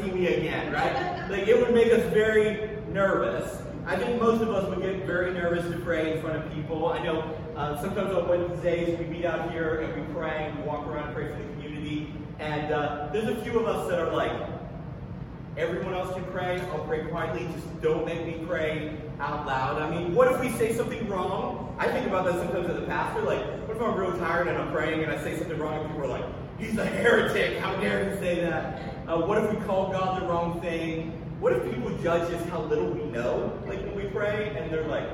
see me again, right? Like it would make us very nervous. I think most of us would get very nervous to pray in front of people. I know uh, sometimes on Wednesdays we meet out here and we pray and we walk around and pray for the community. And uh, there's a few of us that are like, everyone else can pray. I'll pray quietly. Just don't make me pray out loud. I mean, what if we say something wrong? I think about that sometimes as a pastor. Like, what if I'm real tired and I'm praying and I say something wrong and people are like, he's a heretic. How dare he say that? Uh, what if we call God the wrong thing? What if people judge us how little we know, like when we pray, and they're like,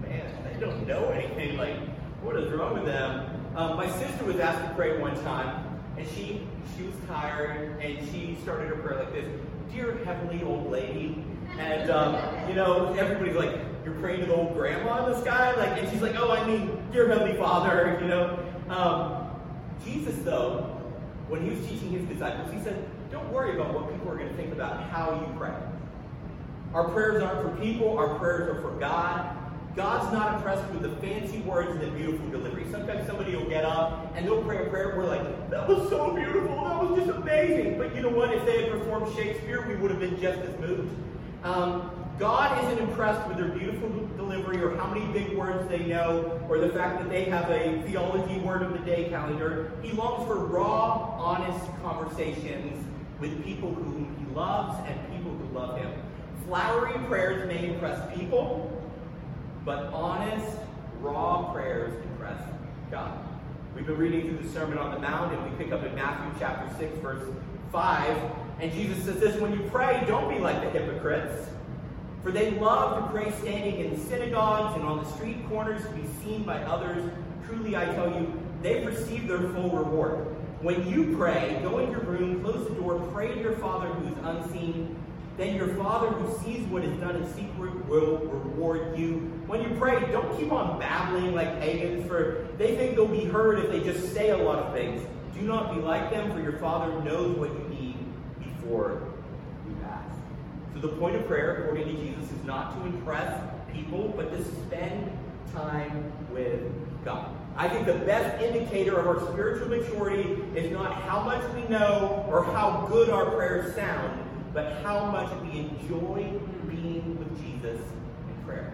man, they don't know anything. Like, what is wrong with them? Um, my sister was asked to pray one time, and she she was tired, and she started her prayer like this: "Dear heavenly old lady," and um, you know, everybody's like, "You're praying to the old grandma in the sky," like, and she's like, "Oh, I mean, dear heavenly Father," you know. Um, Jesus, though, when he was teaching his disciples, he said, don't worry about what people are going to think about how you pray. Our prayers aren't for people, our prayers are for God. God's not impressed with the fancy words and the beautiful delivery. Sometimes somebody will get up and they'll pray a prayer. We're like, that was so beautiful. That was just amazing. But you know what? If they had performed Shakespeare, we would have been just as moved. Um, God isn't impressed with their beautiful delivery or how many big words they know or the fact that they have a theology word of the day calendar. He longs for raw, honest conversations with people whom he loves and people who love him. Flowery prayers may impress people, but honest, raw prayers impress God. We've been reading through the Sermon on the Mount, and we pick up in Matthew chapter 6, verse 5. And Jesus says this When you pray, don't be like the hypocrites for they love to pray standing in synagogues and on the street corners to be seen by others. Truly, I tell you, they've received their full reward. When you pray, go in your room, close the door, pray to your Father who is unseen. Then your Father who sees what is done in secret will reward you. When you pray, don't keep on babbling like pagans, for they think they'll be heard if they just say a lot of things. Do not be like them, for your Father knows what you need before you ask. So the point of prayer, according to Jesus, is not to impress people, but to spend time with God. I think the best indicator of our spiritual maturity is not how much we know or how good our prayers sound, but how much we enjoy being with Jesus in prayer.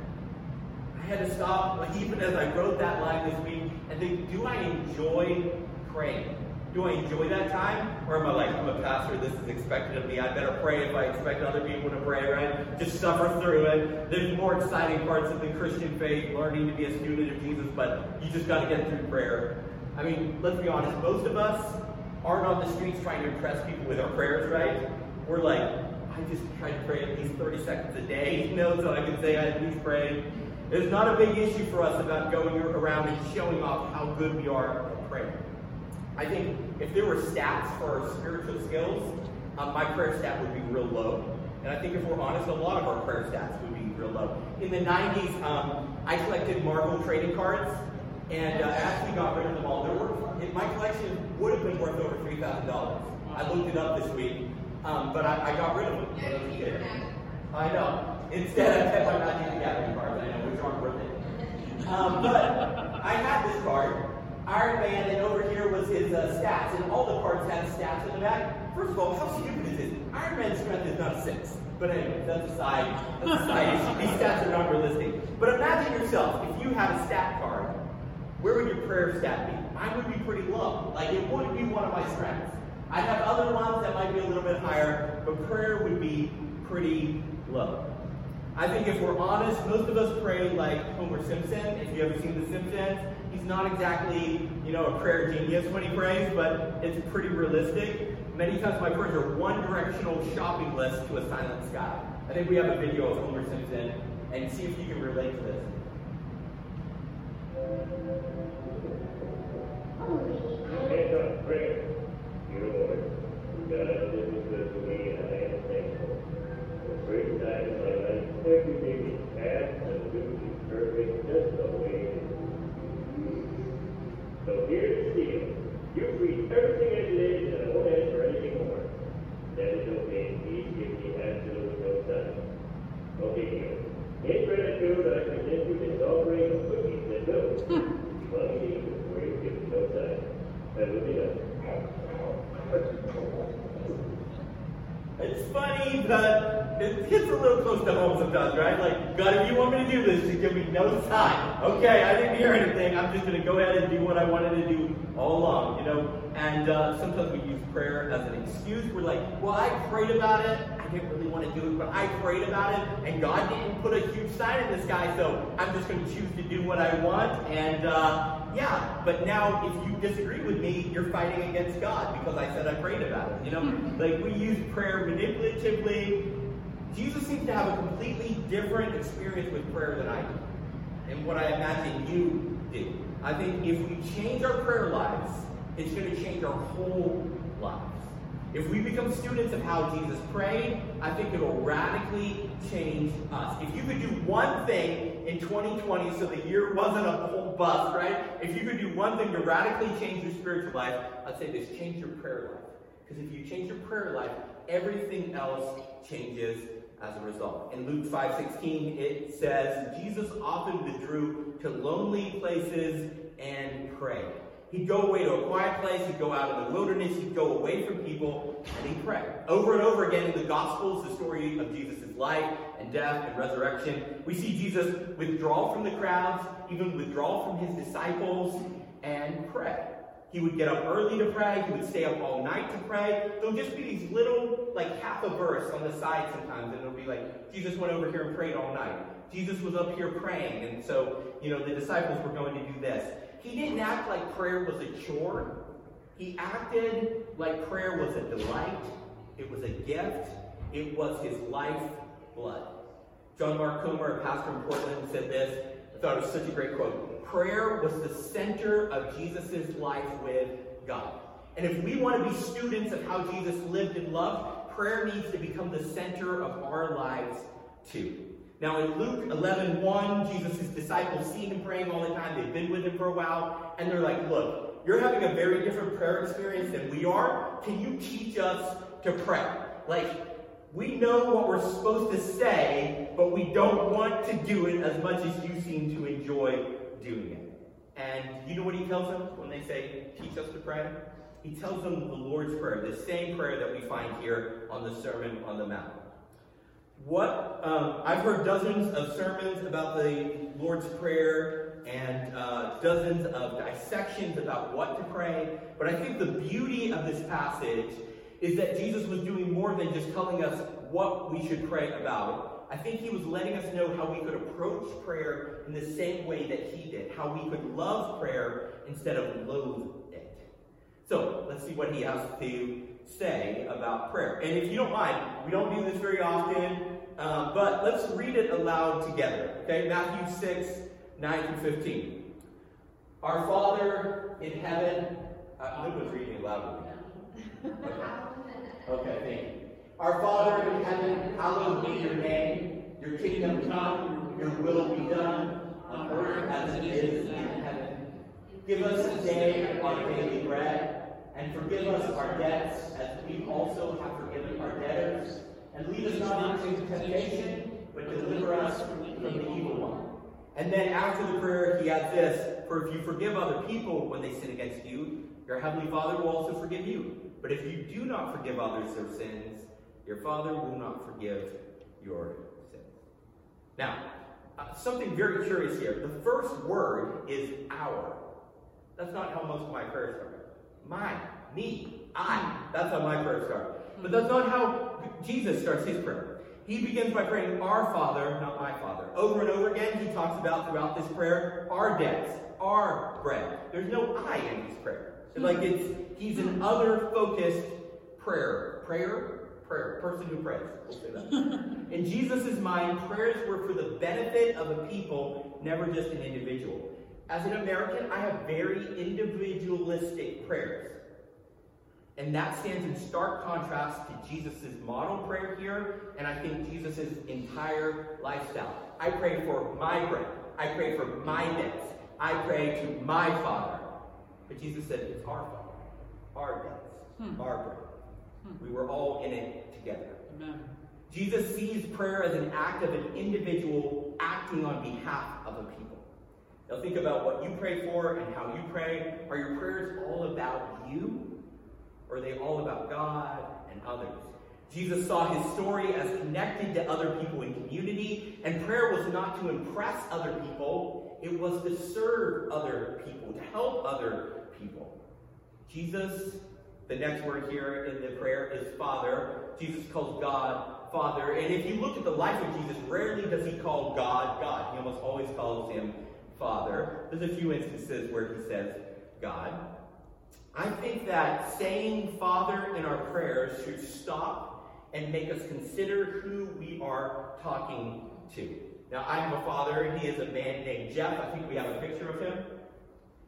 I had to stop, even as I wrote that line this week, and think, do I enjoy praying? Do I enjoy that time? Or am I like, I'm a pastor, this is expected of me. I better pray if I expect other people to pray, right? Just suffer through it. There's more exciting parts of the Christian faith, learning to be a student of Jesus, but you just got to get through prayer. I mean, let's be honest, most of us aren't on the streets trying to impress people with our prayers, right? We're like, I just try to pray at least 30 seconds a day, you know, so I can say I at least. It's not a big issue for us about going around and showing off how good we are at praying. I think if there were stats for our spiritual skills, um, my prayer stat would be real low. And I think if we're honest, a lot of our prayer stats would be real low. In the 90s, um, I collected Marvel trading cards, and uh, I actually got rid of them all. There were, my collection would have been worth over $3,000. I looked it up this week, um, but I, I, got rid of them when I was a kid. I know. Instead, I kept my Magic the Gathering cards, I know, which aren't worth it. Um, but I had this card, Iron Man, his uh, stats, and all the cards have stats in the back. First of all, how stupid is this? Iron Man's strength is not six. But anyway, that's a side, that's a side issue. These stats are not realistic. But imagine yourself, if you had a stat card, where would your prayer stat be? Mine would be pretty low. Like, it wouldn't be one of my strengths. I'd have other ones that might be a little bit higher, but prayer would be pretty low. I think if we're honest, most of us pray like Homer Simpson. If you ever seen The Simpsons, he's not exactly, you know, a prayer genius when he prays, but it's pretty realistic. Many times my prayers are one-directional shopping list to a silent sky. I think we have a video of Homer Simpson, and see if you can relate to this. Your Lord, God, this is Bearded Steel. You treat everything as it is and won't ask for anything more. That is okay. Please give me absolutely no time. Okay, here. In gratitude, I present you this offering of cookies and dough. Money is where you give no time. That will be done. It's funny, but it hits a little close to home sometimes, right? Like, God, if you want me to do this, just give me no time. Okay, I didn't hear anything. I'm just going to go ahead and do what I wanted to do all along, you know? And uh, sometimes we use prayer as an excuse. We're like, well, I prayed about it. I didn't really want to do it, but I prayed about it, and God didn't put a huge sign in the sky, so I'm just going to choose to do what I want. And uh, yeah, but now if you disagree with me, you're fighting against God because I said I prayed about it. You know, like we use prayer manipulatively. Jesus seems to have a completely different experience with prayer than I do, and what I imagine you do. I think if we change our prayer lives, it's going to change our whole lives. If we become students of how Jesus prayed, I think it'll radically change us. If you could do one thing in 2020 so the year wasn't a whole bust, right? If you could do one thing to radically change your spiritual life, I'd say this change your prayer life. Because if you change your prayer life, everything else changes as a result. In Luke 5:16, it says, Jesus often withdrew to lonely places and prayed. He'd go away to a quiet place, he'd go out in the wilderness, he'd go away from people, and he'd pray. Over and over again in the Gospels, the story of Jesus' life and death and resurrection, we see Jesus withdraw from the crowds, even withdraw from his disciples, and pray. He would get up early to pray. He would stay up all night to pray. There'll just be these little, like half a verse on the side sometimes, and it'll be like, Jesus went over here and prayed all night. Jesus was up here praying, and so, you know, the disciples were going to do this. He didn't act like prayer was a chore. He acted like prayer was a delight. It was a gift. It was his life blood. John Mark Comer, a pastor in Portland, said this. I thought it was such a great quote. Prayer was the center of Jesus' life with God. And if we want to be students of how Jesus lived and loved, prayer needs to become the center of our lives too. Now in Luke 11, 1, Jesus' disciples see him praying all the time. They've been with him for a while, and they're like, look, you're having a very different prayer experience than we are. Can you teach us to pray? Like, we know what we're supposed to say, but we don't want to do it as much as you seem to enjoy doing it. And you know what he tells them when they say, teach us to pray? He tells them the Lord's Prayer, the same prayer that we find here on the Sermon on the Mount. What um, I've heard dozens of sermons about the Lord's Prayer and uh, dozens of dissections about what to pray, but I think the beauty of this passage is that Jesus was doing more than just telling us what we should pray about. I think he was letting us know how we could approach prayer in the same way that he did, how we could love prayer instead of loathe it. So let's see what he has to say about prayer. And if you don't mind, we don't do this very often, uh, but let's read it aloud together. Okay, Matthew 6, 9 through 15. Our Father in heaven, uh, was reading aloud with me. Okay. okay, thank you. Our Father in heaven, hallowed be your name. Your kingdom come, your will be done, on earth as it is in heaven. Give us today our daily bread and forgive us our debts as we also have forgiven our debtors. And lead us not into temptation, but deliver us from the evil one. And then after the prayer, he adds this For if you forgive other people when they sin against you, your heavenly Father will also forgive you. But if you do not forgive others their sins, your Father will not forgive your sins. Now, uh, something very curious here. The first word is our. That's not how most of my prayers start mine, me, I. That's how my prayers start. But that's not how Jesus starts his prayer. He begins by praying, Our Father, not my Father. Over and over again, he talks about throughout this prayer, our debts, our bread. There's no I in his prayer. It's like it's he's an other focused prayer. Prayer, prayer, person who prays. We'll in Jesus' mind, prayers were for the benefit of a people, never just an individual. As an American, I have very individualistic prayers. And that stands in stark contrast to Jesus' model prayer here, and I think Jesus' entire lifestyle. I pray for my bread. I pray for my debts. I pray to my Father. But Jesus said, it's our Father, our debts, hmm. our bread. Hmm. We were all in it together. Amen. Jesus sees prayer as an act of an individual acting on behalf of a people. Now think about what you pray for and how you pray. Are your prayers all about you? Or are they all about God and others? Jesus saw his story as connected to other people in community, and prayer was not to impress other people, it was to serve other people, to help other people. Jesus, the next word here in the prayer is Father. Jesus calls God Father. And if you look at the life of Jesus, rarely does he call God God. He almost always calls him Father. There's a few instances where he says God. I think that saying Father in our prayers should stop and make us consider who we are talking to. Now, I have a father. He is a man named Jeff. I think we have a picture of him.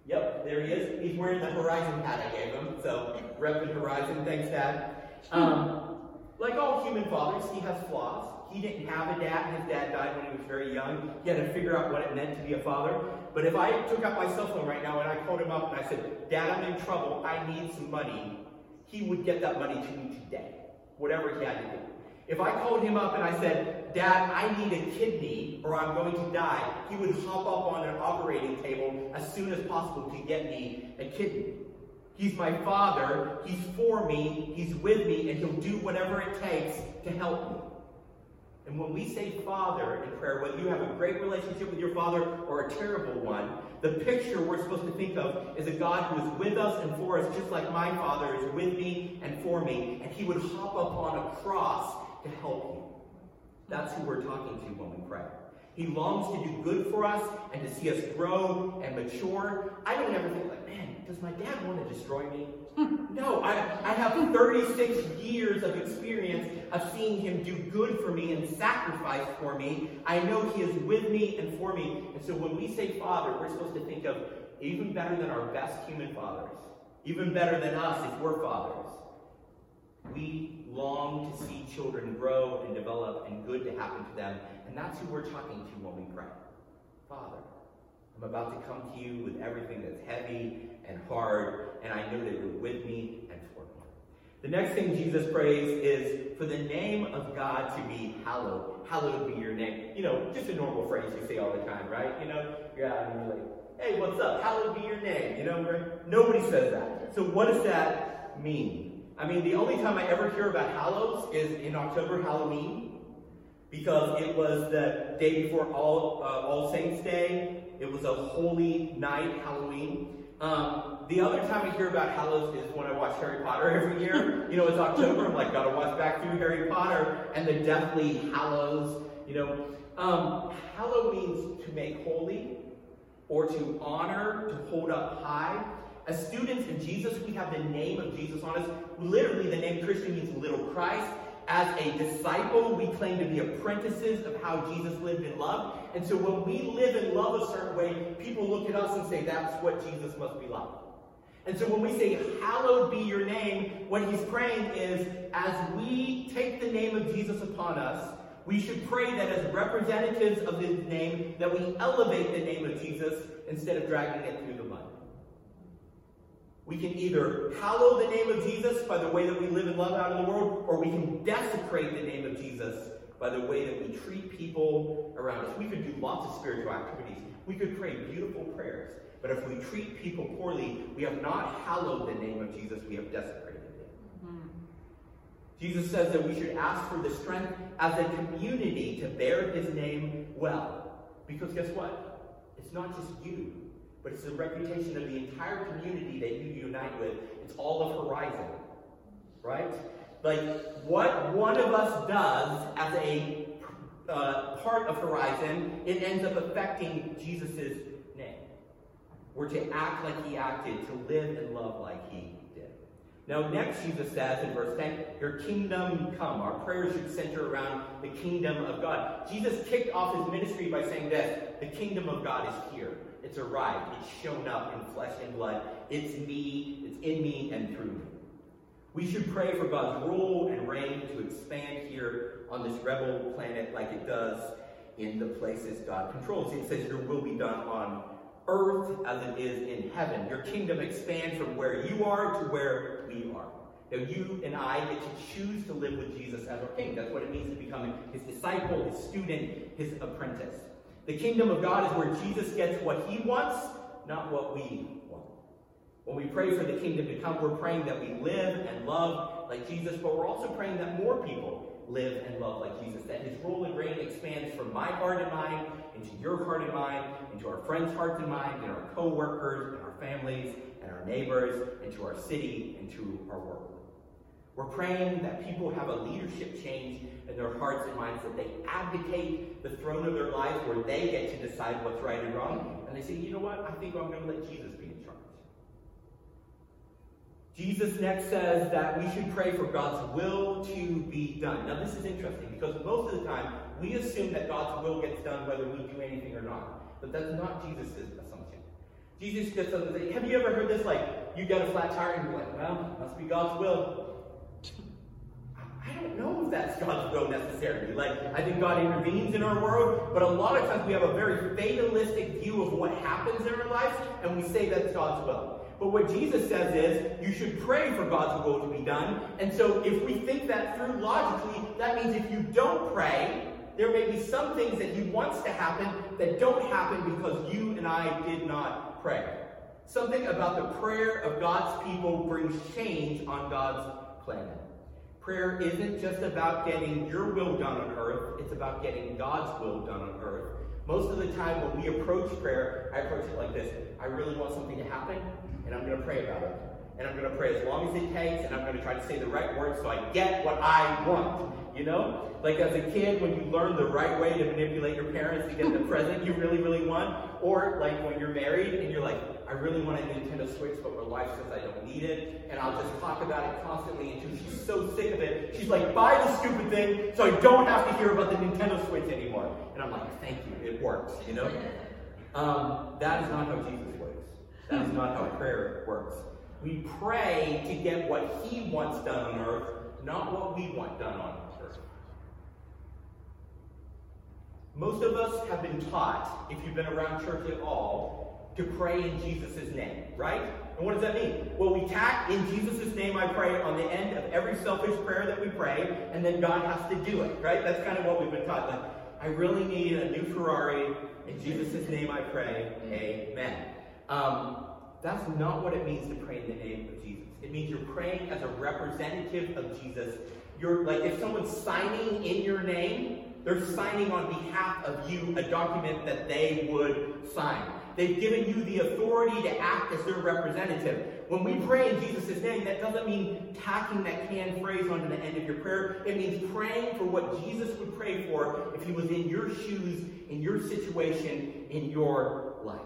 Yep, there he is. He's wearing the Horizon hat I gave him. So, repping Horizon. Thanks, Dad. Um, like all human fathers, he has flaws. He didn't have a dad. His dad died when he was very young. He had to figure out what it meant to be a father. But if I took out my cell phone right now and I called him up and I said, Dad, I'm in trouble. I need some money, he would get that money to me today whatever he had to do. If I called him up and I said, Dad, I need a kidney or I'm going to die, he would hop up on an operating table as soon as possible to get me a kidney. He's my father, he's for me, he's with me, and he'll do whatever it takes to help me. And when we say Father in prayer, whether you have a great relationship with your Father or a terrible one, the picture we're supposed to think of is a God who is with us and for us, just like my Father is with me and for me, and He would hop up on a cross to help you. That's who we're talking to when we pray. He longs to do good for us and to see us grow and mature. I don't ever think like, man, does my dad want to destroy me? no, I, I have 36 years of experience of seeing him do good for me and sacrifice for me. I know he is with me and for me. And so when we say father, we're supposed to think of even better than our best human fathers, even better than us if we're fathers. We long to see children grow and develop and good to happen to them. And that's who we're talking to when we pray. Father. I'm about to come to you with everything that's heavy and hard, and I know that you're with me and for me. The next thing Jesus prays is for the name of God to be hallowed. Hallowed be your name. You know, just a normal phrase you say all the time, right? You know, you're out and you're like, hey, what's up? Hallowed be your name. You know, nobody says that. So what does that mean? I mean, the only time I ever hear about hallows is in October, Halloween, because it was the day before All, uh, All Saints Day, it was a holy night, Halloween. Um, the other time I hear about Hallows is when I watch Harry Potter every year. You know, it's October. I'm like, gotta watch back through Harry Potter and the Deathly Hallows. You know, um, Hallow means to make holy or to honor, to hold up high. As students in Jesus, we have the name of Jesus on us. Literally, the name Christian means little Christ. As a disciple, we claim to be apprentices of how Jesus lived and loved. And so when we live and love a certain way, people look at us and say, that's what Jesus must be like. And so when we say, Hallowed be your name, what he's praying is, as we take the name of Jesus upon us, we should pray that as representatives of his name, that we elevate the name of Jesus instead of dragging it through. We can either hallow the name of Jesus by the way that we live and love out in the world, or we can desecrate the name of Jesus by the way that we treat people around us. We could do lots of spiritual activities. We could pray beautiful prayers. But if we treat people poorly, we have not hallowed the name of Jesus, we have desecrated it. Mm-hmm. Jesus says that we should ask for the strength as a community to bear his name well. Because guess what? It's not just you but it's the reputation of the entire community that you unite with. It's all of Horizon, right? Like what one of us does as a uh, part of Horizon, it ends up affecting Jesus' name. We're to act like he acted, to live and love like he. Now, next, Jesus says in verse 10, Your kingdom come. Our prayers should center around the kingdom of God. Jesus kicked off his ministry by saying this The kingdom of God is here. It's arrived. It's shown up in flesh and blood. It's me. It's in me and through me. We should pray for God's rule and reign to expand here on this rebel planet like it does in the places God controls. It says, Your will be done on earth as it is in heaven. Your kingdom expands from where you are to where we are. That you and I get to choose to live with Jesus as our King. That's what it means to become his disciple, his student, his apprentice. The kingdom of God is where Jesus gets what he wants, not what we want. When we pray for the kingdom to come, we're praying that we live and love like Jesus, but we're also praying that more people live and love like Jesus, that his rule and reign expands from my heart and mind into your heart and mind, into our friends' hearts and mind, and our co-workers, and our families, our neighbors, into our city, into our world. We're praying that people have a leadership change in their hearts and minds, that they abdicate the throne of their lives where they get to decide what's right and wrong, and they say, you know what, I think I'm going to let Jesus be in charge. Jesus next says that we should pray for God's will to be done. Now, this is interesting because most of the time we assume that God's will gets done whether we do anything or not. But that's not Jesus'. Jesus gets up and says, Have you ever heard this? Like, you got a flat tire and you're like, Well, must be God's will. I don't know if that's God's will necessarily. Like, I think God intervenes in our world, but a lot of times we have a very fatalistic view of what happens in our lives, and we say that's God's will. But what Jesus says is, you should pray for God's will to be done. And so if we think that through logically, that means if you don't pray, there may be some things that he wants to happen that don't happen because you and I did not pray. Something about the prayer of God's people brings change on God's planet. Prayer isn't just about getting your will done on earth, it's about getting God's will done on earth. Most of the time when we approach prayer, I approach it like this I really want something to happen, and I'm going to pray about it. And I'm going to pray as long as it takes, and I'm going to try to say the right words so I get what I want. You know? Like as a kid, when you learn the right way to manipulate your parents to get the present you really, really want. Or like when you're married and you're like, I really want a Nintendo Switch, but my wife says I don't need it. And I'll just talk about it constantly until she's so sick of it. She's like, buy the stupid thing so I don't have to hear about the Nintendo Switch anymore. And I'm like, thank you, it works, you know? Um, that is not how Jesus works. That is not how prayer works. We pray to get what He wants done on earth, not what we want done on earth. Most of us have been taught, if you've been around church at all, to pray in Jesus' name, right? And what does that mean? Well, we tack in Jesus' name I pray on the end of every selfish prayer that we pray, and then God has to do it, right? That's kind of what we've been taught. Like, I really need a new Ferrari. In Jesus' name I pray. Amen. Um, that's not what it means to pray in the name of Jesus. It means you're praying as a representative of Jesus. You're like if someone's signing in your name, they're signing on behalf of you a document that they would sign. They've given you the authority to act as their representative. When we pray in Jesus' name, that doesn't mean tacking that canned phrase onto the end of your prayer. It means praying for what Jesus would pray for if he was in your shoes, in your situation, in your life.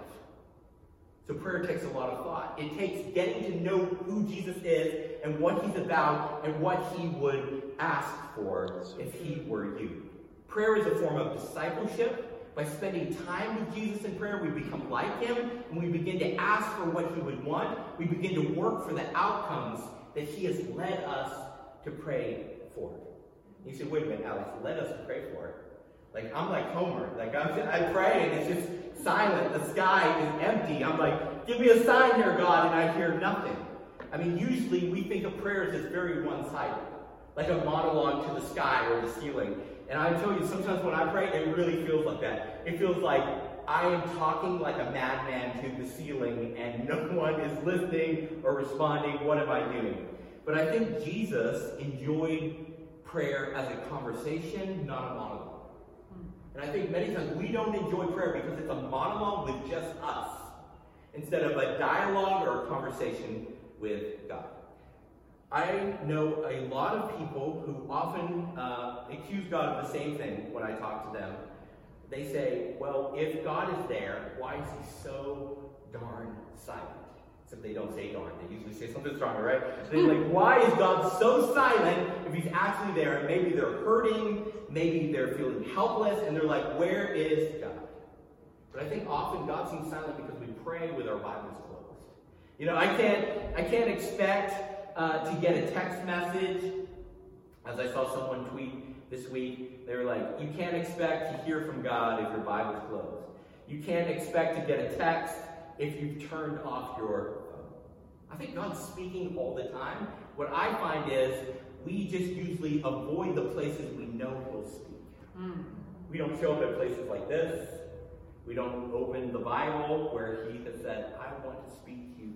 So prayer takes a lot of thought. It takes getting to know who Jesus is and what he's about and what he would ask for if he were you. Prayer is a form of discipleship. By spending time with Jesus in prayer, we become like him and we begin to ask for what he would want. We begin to work for the outcomes that he has led us to pray for. You say, wait a minute, Alex, led us to pray for it. Like, I'm like Homer. Like, I'm, I pray and it's just silent. The sky is empty. I'm like, give me a sign here, God, and I hear nothing. I mean, usually we think of prayers as very one sided, like a monologue to the sky or the ceiling. And I tell you, sometimes when I pray, it really feels like that. It feels like I am talking like a madman to the ceiling and no one is listening or responding. What am I doing? But I think Jesus enjoyed prayer as a conversation, not a monologue. And I think many times we don't enjoy prayer because it's a monologue with just us instead of a dialogue or a conversation with God. I know a lot of people who often uh, accuse God of the same thing when I talk to them. They say, well, if God is there, why is he so darn silent? Except they don't say darn, they usually say something stronger, right? They're like, why is God so silent if he's actually there? And maybe they're hurting, maybe they're feeling helpless, and they're like, where is God? But I think often God seems silent because we pray with our Bibles closed. You know, I can't, I can't expect uh, to get a text message. As I saw someone tweet this week, they were like, You can't expect to hear from God if your Bible's closed. You can't expect to get a text if you've turned off your phone. I think God's speaking all the time, What I find is we just usually avoid the places we know he'll speak. We don't show up at places like this. We don't open the Bible where he has said, I want to speak to you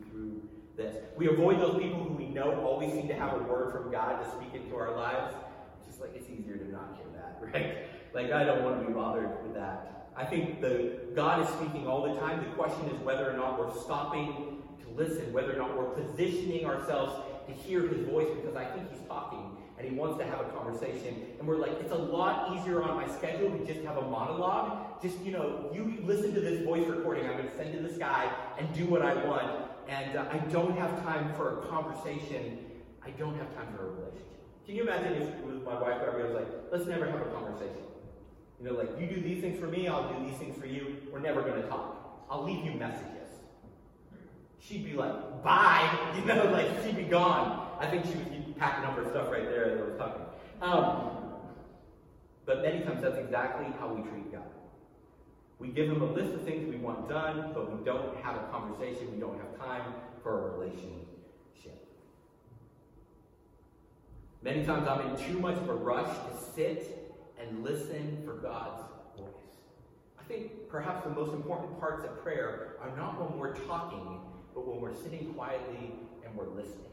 this. We avoid those people who we know always seem to have a word from God to speak into our lives. It's just like it's easier to not hear that, right? Like I don't want to be bothered with that. I think the God is speaking all the time. The question is whether or not we're stopping to listen, whether or not we're positioning ourselves to hear his voice because I think he's talking and he wants to have a conversation. And we're like, it's a lot easier on my schedule to just have a monologue. Just, you know, you listen to this voice recording I'm going to send to this guy and do what I want. And uh, I don't have time for a conversation. I don't have time for a relationship. Can you imagine if my wife Darby was like, let's never have a conversation? You know, like, you do these things for me, I'll do these things for you. We're never going to talk. I'll leave you messages. She'd be like, bye. You know, like, she'd be gone. I think she was packing up her stuff right there as I was talking. Um, but many times that's exactly how we treat. We give him a list of things we want done, but we don't have a conversation. We don't have time for a relationship. Many times I'm in too much of a rush to sit and listen for God's voice. I think perhaps the most important parts of prayer are not when we're talking, but when we're sitting quietly and we're listening.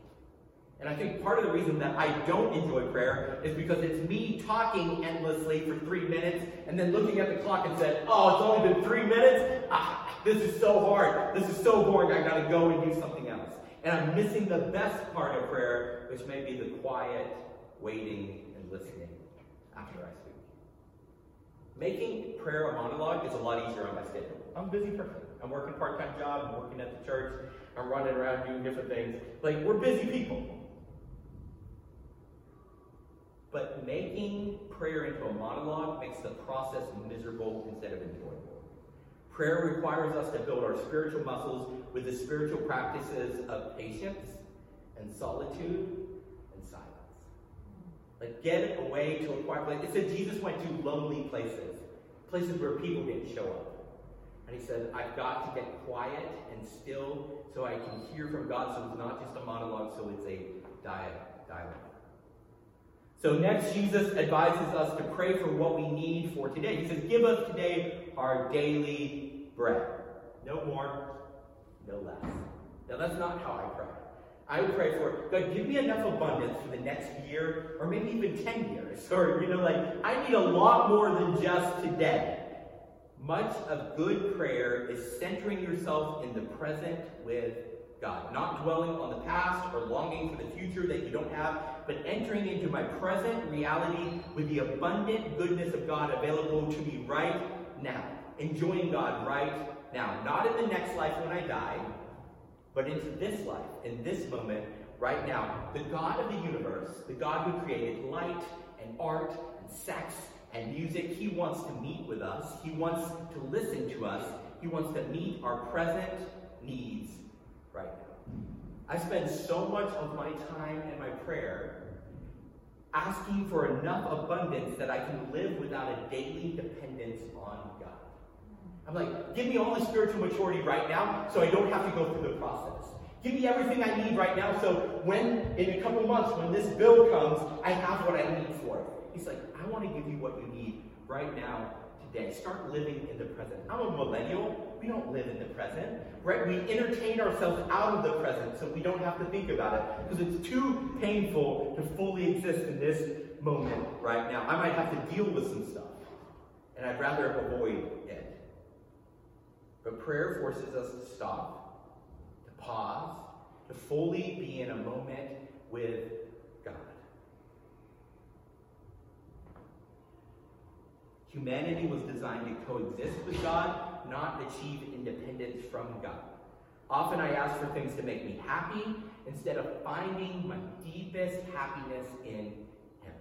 And I think part of the reason that I don't enjoy prayer is because it's me talking endlessly for three minutes and then looking at the clock and said, oh, it's only been three minutes? Ah, this is so hard. This is so boring. I got to go and do something else. And I'm missing the best part of prayer, which may be the quiet waiting and listening after I speak. Making prayer a monologue is a lot easier on my schedule. I'm busy person. I'm working part-time job. I'm working at the church. I'm running around doing different things. Like, we're busy people. But making prayer into a monologue makes the process miserable instead of enjoyable. Prayer requires us to build our spiritual muscles with the spiritual practices of patience and solitude and silence. Like get away to a quiet place. It said Jesus went to lonely places, places where people didn't show up. And he said, I've got to get quiet and still so I can hear from God so it's not just a monologue, so it's a dialogue. So next, Jesus advises us to pray for what we need for today. He says, Give us today our daily bread. No more, no less. Now, that's not how I pray. I would pray for, God, give me enough abundance for the next year, or maybe even 10 years. Or, you know, like, I need a lot more than just today. Much of good prayer is centering yourself in the present with God. Not dwelling on the past or longing for the future that you don't have, but entering into my present reality with the abundant goodness of God available to me right now. Enjoying God right now. Not in the next life when I die, but into this life, in this moment, right now. The God of the universe, the God who created light and art and sex and music, He wants to meet with us. He wants to listen to us. He wants to meet our present needs. I spend so much of my time and my prayer asking for enough abundance that I can live without a daily dependence on God. I'm like, give me all the spiritual maturity right now so I don't have to go through the process. Give me everything I need right now so when, in a couple months, when this bill comes, I have what I need for it. He's like, I want to give you what you need right now today. Start living in the present. I'm a millennial. We don't live in the present, right? We entertain ourselves out of the present so we don't have to think about it because it's too painful to fully exist in this moment right now. I might have to deal with some stuff, and I'd rather avoid it. But prayer forces us to stop, to pause, to fully be in a moment with Humanity was designed to coexist with God, not achieve independence from God. Often I ask for things to make me happy instead of finding my deepest happiness in Him.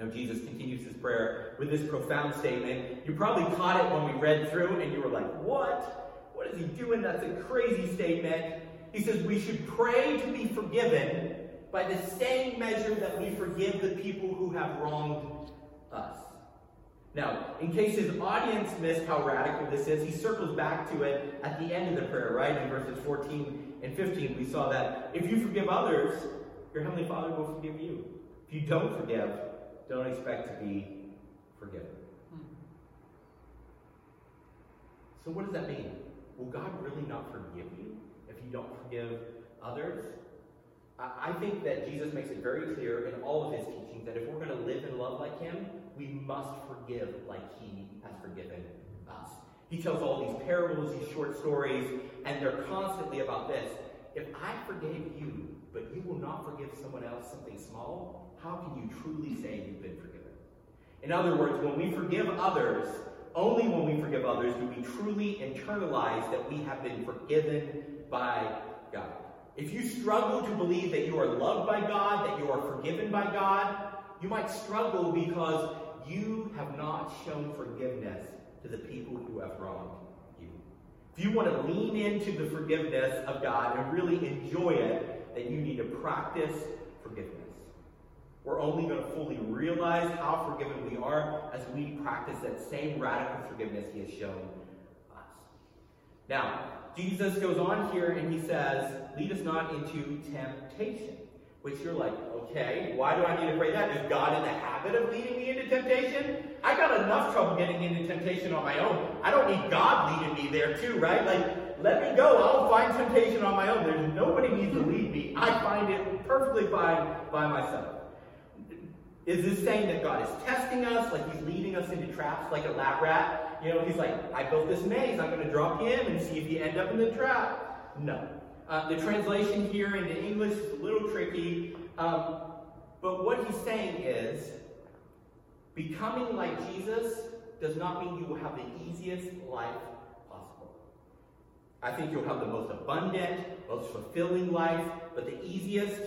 Now, Jesus continues his prayer with this profound statement. You probably caught it when we read through and you were like, What? What is he doing? That's a crazy statement. He says we should pray to be forgiven by the same measure that we forgive the people who have wronged us. Now, in case his audience missed how radical this is, he circles back to it at the end of the prayer, right? In verses 14 and 15, we saw that if you forgive others, your Heavenly Father will forgive you. If you don't forgive, don't expect to be forgiven. So, what does that mean? Will God really not forgive you if you don't forgive others? I think that Jesus makes it very clear in all of his teachings that if we're going to live and love like him, we must forgive like he has forgiven us. He tells all these parables, these short stories, and they're constantly about this. If I forgave you, but you will not forgive someone else something small, how can you truly say you've been forgiven? In other words, when we forgive others, only when we forgive others do we truly internalize that we have been forgiven by God. If you struggle to believe that you are loved by God, that you are forgiven by God, you might struggle because you have not shown forgiveness to the people who have wronged you. If you want to lean into the forgiveness of God and really enjoy it, then you need to practice forgiveness. We're only going to fully realize how forgiven we are as we practice that same radical forgiveness He has shown us. Now, Jesus goes on here and He says, Lead us not into temptation. Which you're like, okay, why do I need to pray that? Is God in the habit of leading me into temptation? I got enough trouble getting into temptation on my own. I don't need God leading me there too, right? Like, let me go. I'll find temptation on my own. There's nobody needs to lead me. I find it perfectly fine by myself. Is this saying that God is testing us, like He's leading us into traps like a lab rat? You know, He's like, I built this maze, I'm going to drop Him and see if you end up in the trap. No. Uh, the translation here into English is a little tricky, um, but what He's saying is, becoming like Jesus does not mean you will have the easiest life possible. I think you'll have the most abundant, most fulfilling life, but the easiest.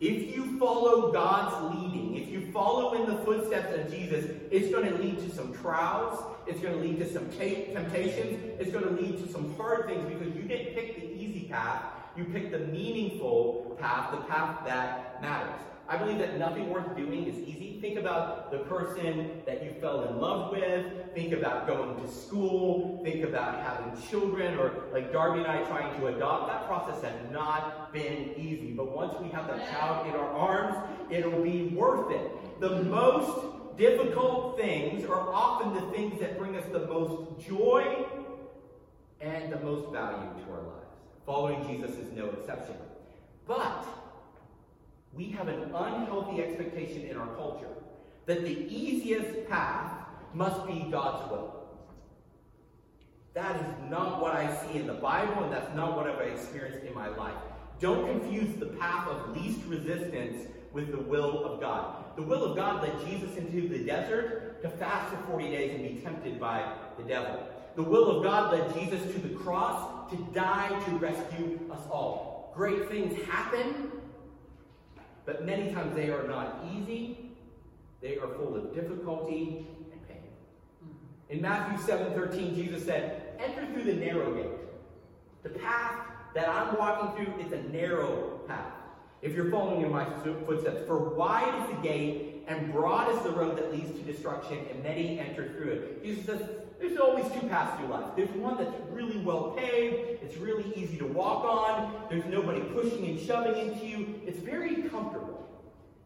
If you follow God's leading, if you follow in the footsteps of Jesus, it's going to lead to some trials. It's going to lead to some temptations. It's going to lead to some hard things because you didn't pick the easy path. You picked the meaningful path, the path that matters. I believe that nothing worth doing is easy. Think about the person that you fell in love with. Think about going to school. Think about having children, or like Darby and I trying to adopt. That process has not been easy. But once we have that child in our arms, it'll be worth it. The most difficult things are often the things that bring us the most joy and the most value to our lives. Following Jesus is no exception. But we have an unhealthy expectation in our culture that the easiest path must be God's will. That is not what I see in the Bible, and that's not what I've experienced in my life. Don't confuse the path of least resistance with the will of God. The will of God led Jesus into the desert to fast for 40 days and be tempted by the devil. The will of God led Jesus to the cross to die to rescue us all. Great things happen but many times they are not easy, they are full of difficulty and pain. In Matthew 7 13, Jesus said, Enter through the narrow gate. The path that I'm walking through is a narrow path. If you're following in my footsteps, for wide is the gate and broad is the road that leads to destruction, and many enter through it. Jesus says, there's always two paths through life. There's one that's really well paved, it's really easy to walk on, there's nobody pushing and shoving into you, it's very comfortable.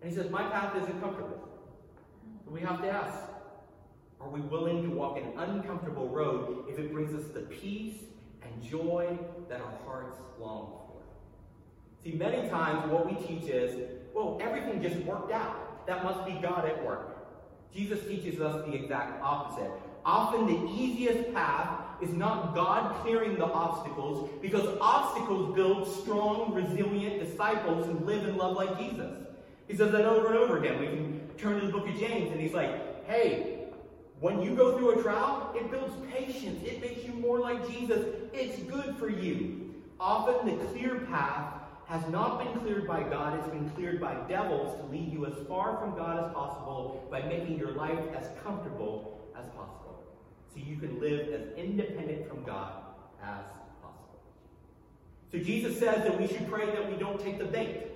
And he says, My path isn't comfortable. But we have to ask are we willing to walk an uncomfortable road if it brings us the peace and joy that our hearts long for? See, many times what we teach is, well, everything just worked out. That must be God at work. Jesus teaches us the exact opposite. Often the easiest path is not God clearing the obstacles because obstacles build strong, resilient disciples who live and love like Jesus. He says that over and over again. We can turn to the book of James and he's like, hey, when you go through a trial, it builds patience. It makes you more like Jesus. It's good for you. Often the clear path has not been cleared by God, it's been cleared by devils to lead you as far from God as possible by making your life as comfortable so you can live as independent from God as possible. So Jesus says that we should pray that we don't take the bait,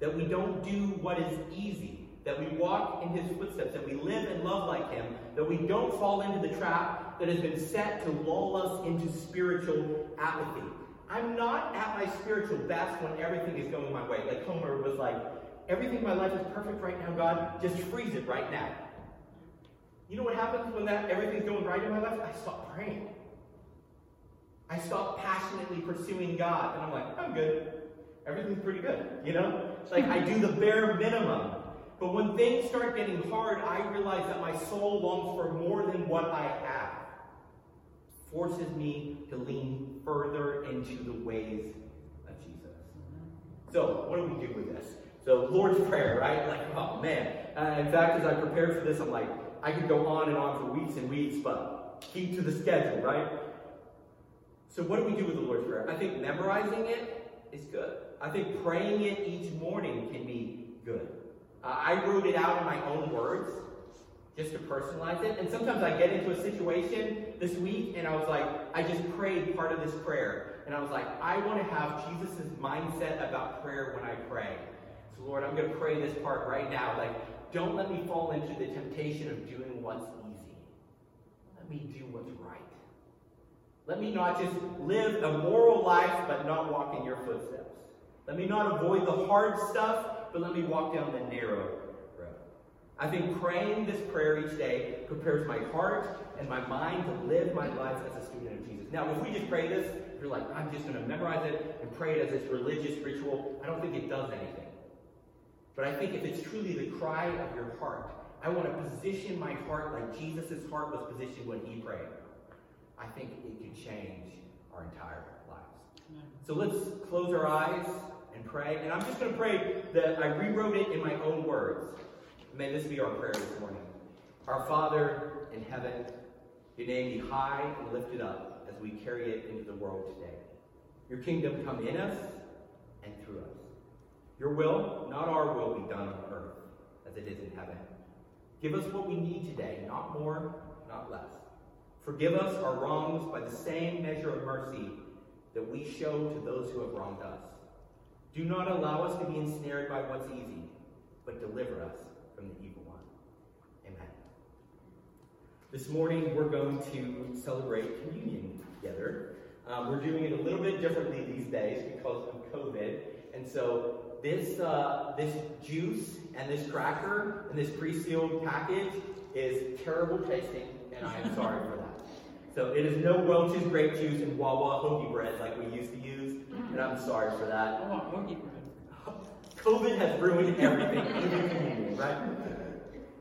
that we don't do what is easy, that we walk in his footsteps, that we live and love like him, that we don't fall into the trap that has been set to lull us into spiritual apathy. I'm not at my spiritual best when everything is going my way. Like Homer was like, everything in my life is perfect right now, God. Just freeze it right now. You know what happens when that everything's going right in my life? I stop praying. I stop passionately pursuing God. And I'm like, I'm good. Everything's pretty good. You know? It's like I do the bare minimum. But when things start getting hard, I realize that my soul longs for more than what I have. Forces me to lean further into the ways of Jesus. So, what do we do with this? So, Lord's Prayer, right? Like, oh man. Uh, in fact, as I prepared for this, I'm like, I could go on and on for weeks and weeks, but keep to the schedule, right? So, what do we do with the Lord's Prayer? I think memorizing it is good. I think praying it each morning can be good. Uh, I wrote it out in my own words just to personalize it. And sometimes I get into a situation this week and I was like, I just prayed part of this prayer. And I was like, I want to have Jesus' mindset about prayer when I pray. So, Lord, I'm going to pray this part right now. Like, don't let me fall into the temptation of doing what's easy. Let me do what's right. Let me not just live a moral life but not walk in your footsteps. Let me not avoid the hard stuff, but let me walk down the narrow road. I think praying this prayer each day prepares my heart and my mind to live my life as a student of Jesus. Now, if we just pray this, you're like, I'm just going to memorize it and pray it as this religious ritual, I don't think it does anything. But I think if it's truly the cry of your heart, I want to position my heart like Jesus' heart was positioned when he prayed. I think it can change our entire lives. So let's close our eyes and pray. And I'm just going to pray that I rewrote it in my own words. May this be our prayer this morning. Our Father in heaven, your name be high and lifted up as we carry it into the world today. Your kingdom come in us and through us. Your will, not our will, be done on earth as it is in heaven. Give us what we need today, not more, not less. Forgive us our wrongs by the same measure of mercy that we show to those who have wronged us. Do not allow us to be ensnared by what's easy, but deliver us from the evil one. Amen. This morning, we're going to celebrate communion together. Um, we're doing it a little bit differently these days because of COVID. And so this, uh, this juice and this cracker and this pre-sealed package is terrible tasting, and I am sorry for that. So it is no Welch's grape juice and Wawa hoagie bread like we used to use, and I'm sorry for that. I want hoagie bread. COVID has ruined everything, even communion, right?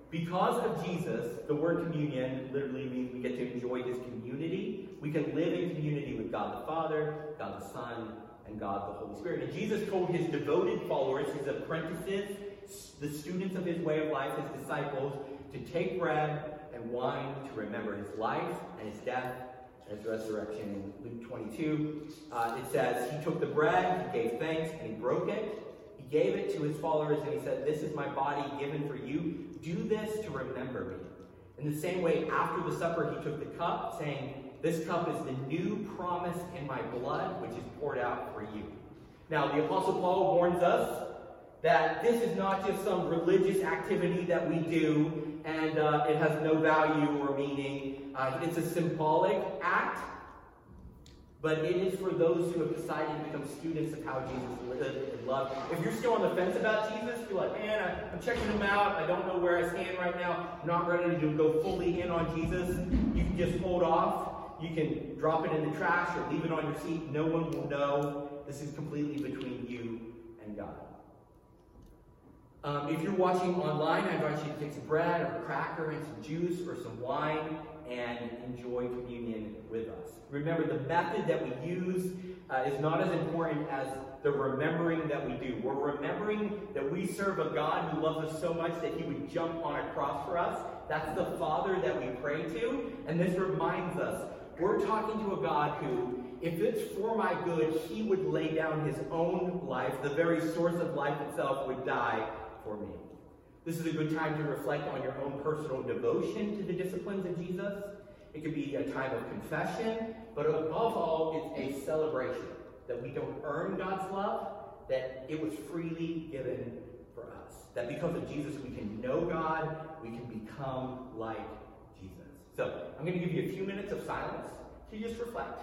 Because of Jesus, the word communion literally means we get to enjoy his community. We can live in community with God the Father, God the Son, and God the Holy Spirit. And Jesus told his devoted followers, his apprentices, the students of his way of life, his disciples, to take bread and wine to remember his life and his death and his resurrection. In Luke 22, uh, it says, He took the bread, he gave thanks, and he broke it. He gave it to his followers, and he said, This is my body given for you. Do this to remember me. In the same way, after the supper, he took the cup, saying, This cup is the new promise in my blood, which is poured out for you. Now, the Apostle Paul warns us that this is not just some religious activity that we do and uh, it has no value or meaning. Uh, it's a symbolic act, but it is for those who have decided to become students of how Jesus lived and loved. If you're still on the fence about Jesus, you're like, man, I, am checking him out. I don't know where I stand right now. I'm not ready to go fully in on Jesus. You can just hold off. You can drop it in the trash or leave it on your seat. No one will know. This is completely between you and God. Um, if you're watching online, I invite you to take some bread or a cracker and some juice or some wine and enjoy communion with us. Remember, the method that we use uh, is not as important as the remembering that we do. We're remembering that we serve a God who loves us so much that he would jump on a cross for us. That's the Father that we pray to. And this reminds us we're talking to a God who, if it's for my good, he would lay down his own life. The very source of life itself would die for me. This is a good time to reflect on your own personal devotion to the disciplines of Jesus. It could be a time of confession, but above all, it's a celebration that we don't earn God's love, that it was freely given for us. That because of Jesus, we can know God, we can become like. So I'm going to give you a few minutes of silence to just reflect.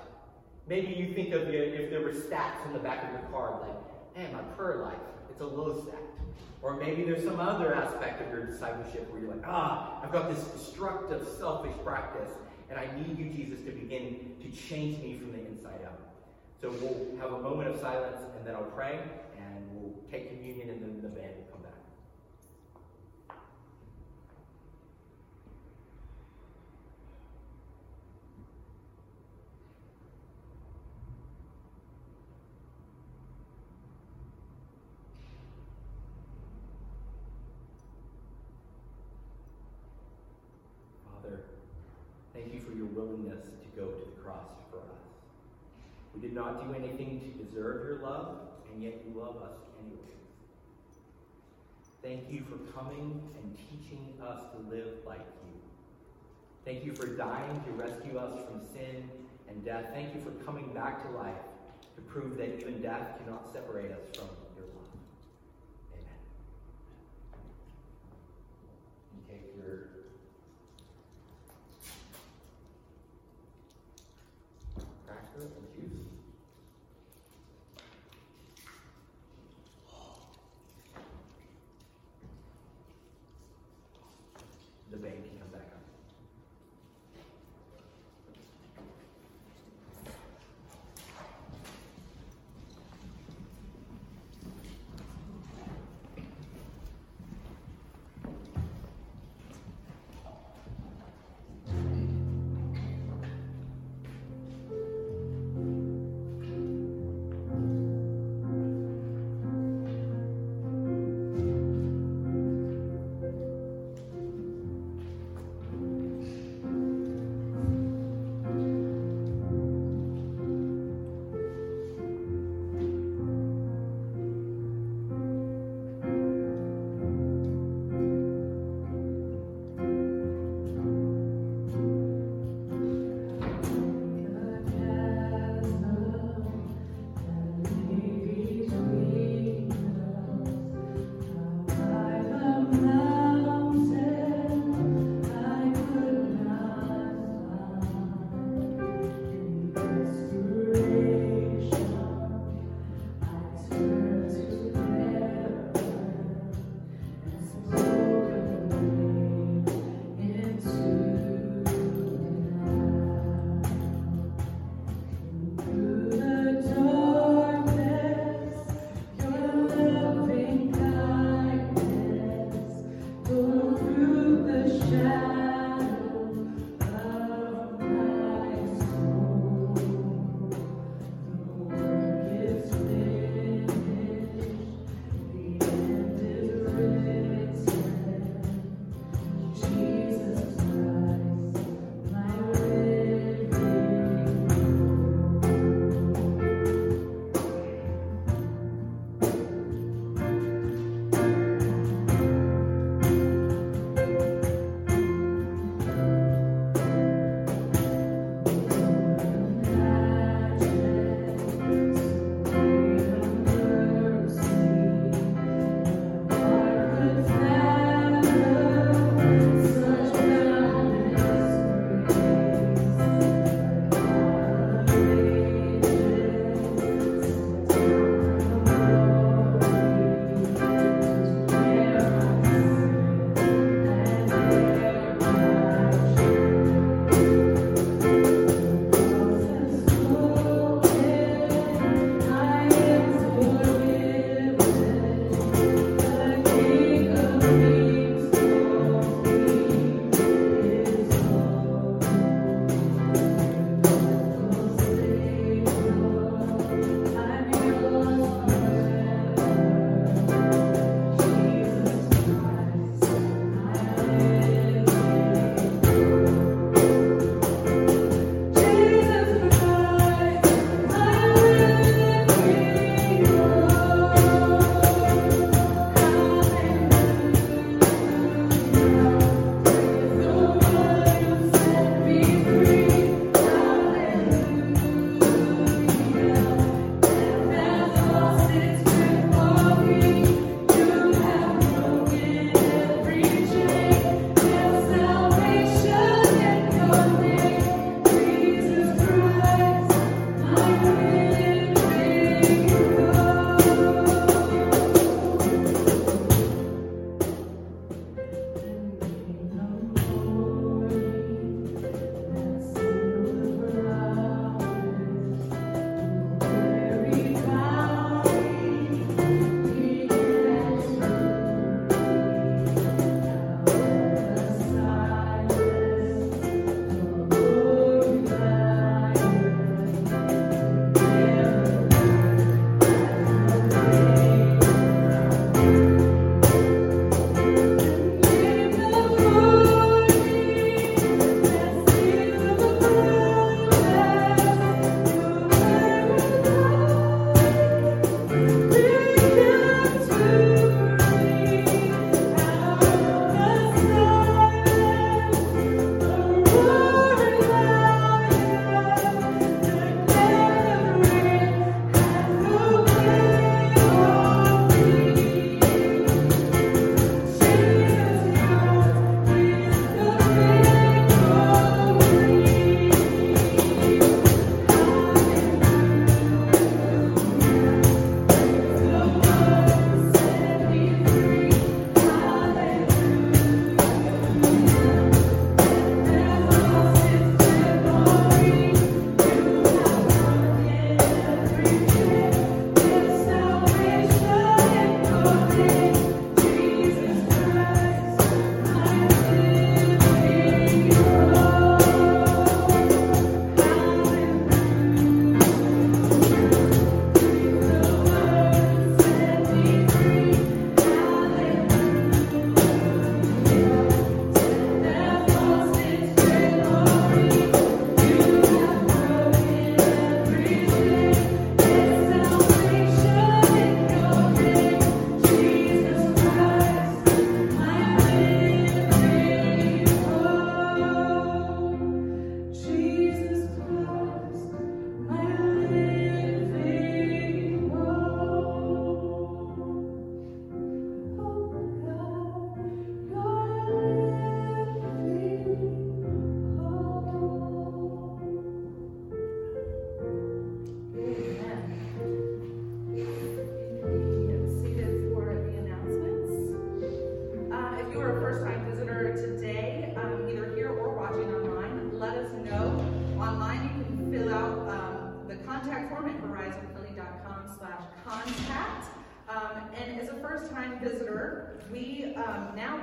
Maybe you think of if there were stats on the back of your card, like, man, my prayer life, it's a low stat. Or maybe there's some other aspect of your discipleship where you're like, ah, I've got this destructive, selfish practice, and I need you, Jesus, to begin to change me from the inside out. So we'll have a moment of silence, and then I'll pray, and we'll take communion, and then the band will come back. Father, thank you for your willingness to go to the cross for us. Did not do anything to deserve your love, and yet you love us anyway. Thank you for coming and teaching us to live like you. Thank you for dying to rescue us from sin and death. Thank you for coming back to life to prove that even death cannot separate us from your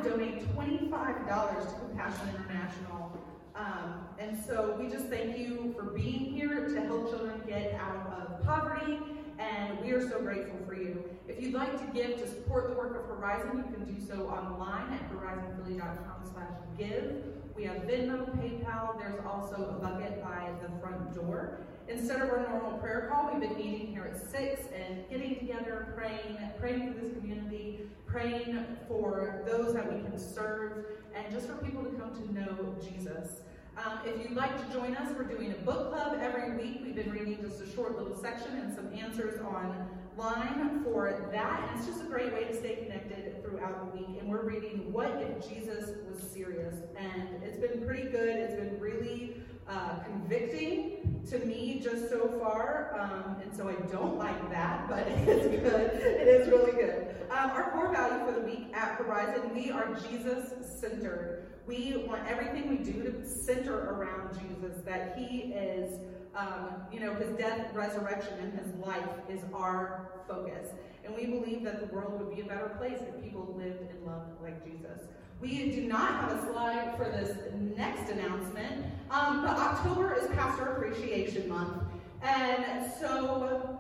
donate $25 to Compassion International. Um, and so we just thank you for being here to help children get out of poverty, and we are so grateful for you. If you'd like to give to support the work of Horizon, you can do so online at horizonphilly.com slash give. We have Venmo, PayPal, there's also a bucket by the front door. Instead of our normal prayer call, we've been meeting here at 6 and getting together, praying, praying for this community, praying for those that we can serve, and just for people to come to know Jesus. Um, if you'd like to join us, we're doing a book club every week. We've been reading just a short little section and some answers online for that. And it's just a great way to stay connected throughout the week. And we're reading What If Jesus Was Serious? And it's been pretty good. It's been really uh, convicting to me just so far. Um, and so I don't like that, but it's good. It is really good. Um, our core value for the week at Horizon, we are Jesus centered. We want everything we do to center around Jesus, that he is, um, you know, his death, resurrection, and his life is our focus. And we believe that the world would be a better place if people lived and loved like Jesus. We do not have a slide for this next announcement, um, but October is Pastor Appreciation Month. And so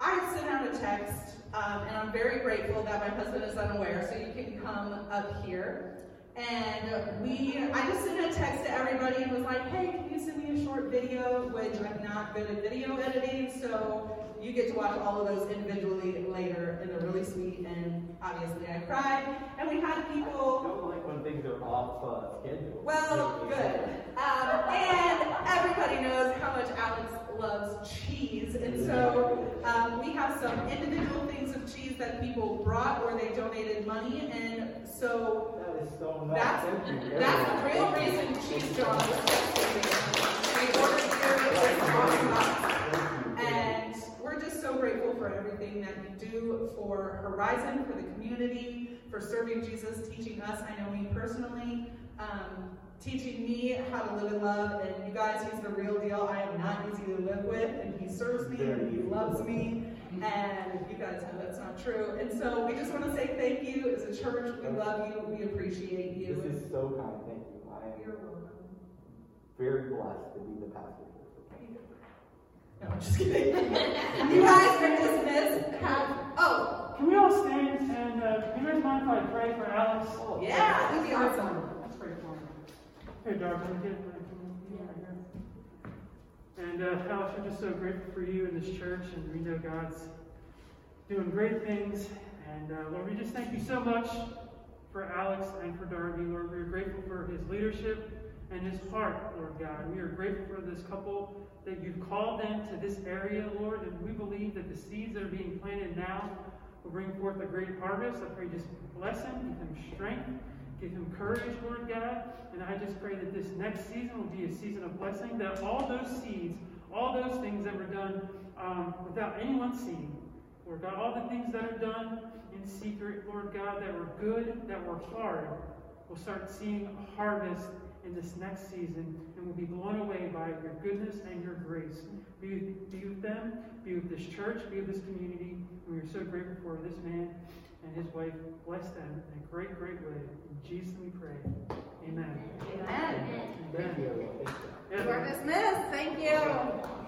I sent out a text, um, and I'm very grateful that my husband is unaware, so you can come up here. And we, I just sent a text to everybody and was like, hey, can you send me a short video? Which I'm not good at video editing, so you get to watch all of those individually later, and they're really sweet. And obviously, I cried. And we had people. I don't like when things are off uh, schedule. Well, good. Um, and everybody knows how much Alex loves cheese. And so um, we have some individual things of cheese that people brought or they donated money. And so That is so nice. that's, that's the real reason Cheese John is texting. We ordered here. And we're just so grateful for everything that you do for Horizon, for the community, for serving Jesus, teaching us. I know me personally, um, teaching me how to live in love. And you guys, he's the real deal. I am not easy to live with, and he serves me and he loves me. And you guys know that's not true. And so we just want to say thank you as a church. We love you. We appreciate you. This is so kind. Thank you. I am You're welcome. very blessed to be the pastor thank you. No, I'm just kidding. you guys are dismissed. Have, oh, Can we all stand and uh, can you guys mind if I pray for Alex? Oh, yeah, that'd be awesome. Let's pray for him. Hey, here. And uh, Alex, we're just so grateful for you in this church, and we know God's doing great things. And uh, Lord, we just thank you so much for Alex and for Darby. Lord, we're grateful for his leadership and his heart, Lord God. We are grateful for this couple that you've called them to this area, Lord, and we believe that the seeds that are being planted now will bring forth a great harvest. I pray just bless him, give them strength, give him courage, Lord God. And I just pray that this next season will be a season of blessing, that all those seeds, all those things that were done um, without anyone seeing, Lord God, all the things that are done in secret, Lord God, that were good, that were hard, we'll start seeing a harvest in this next season and will be blown away by your goodness and your grace. Be with, be with them, be with this church, be with this community. We are so grateful for this man and his wife. Bless them in a great, great way. Jesus we pray. Amen. Amen. Amen. you. Thank you. We're dismissed. Thank you.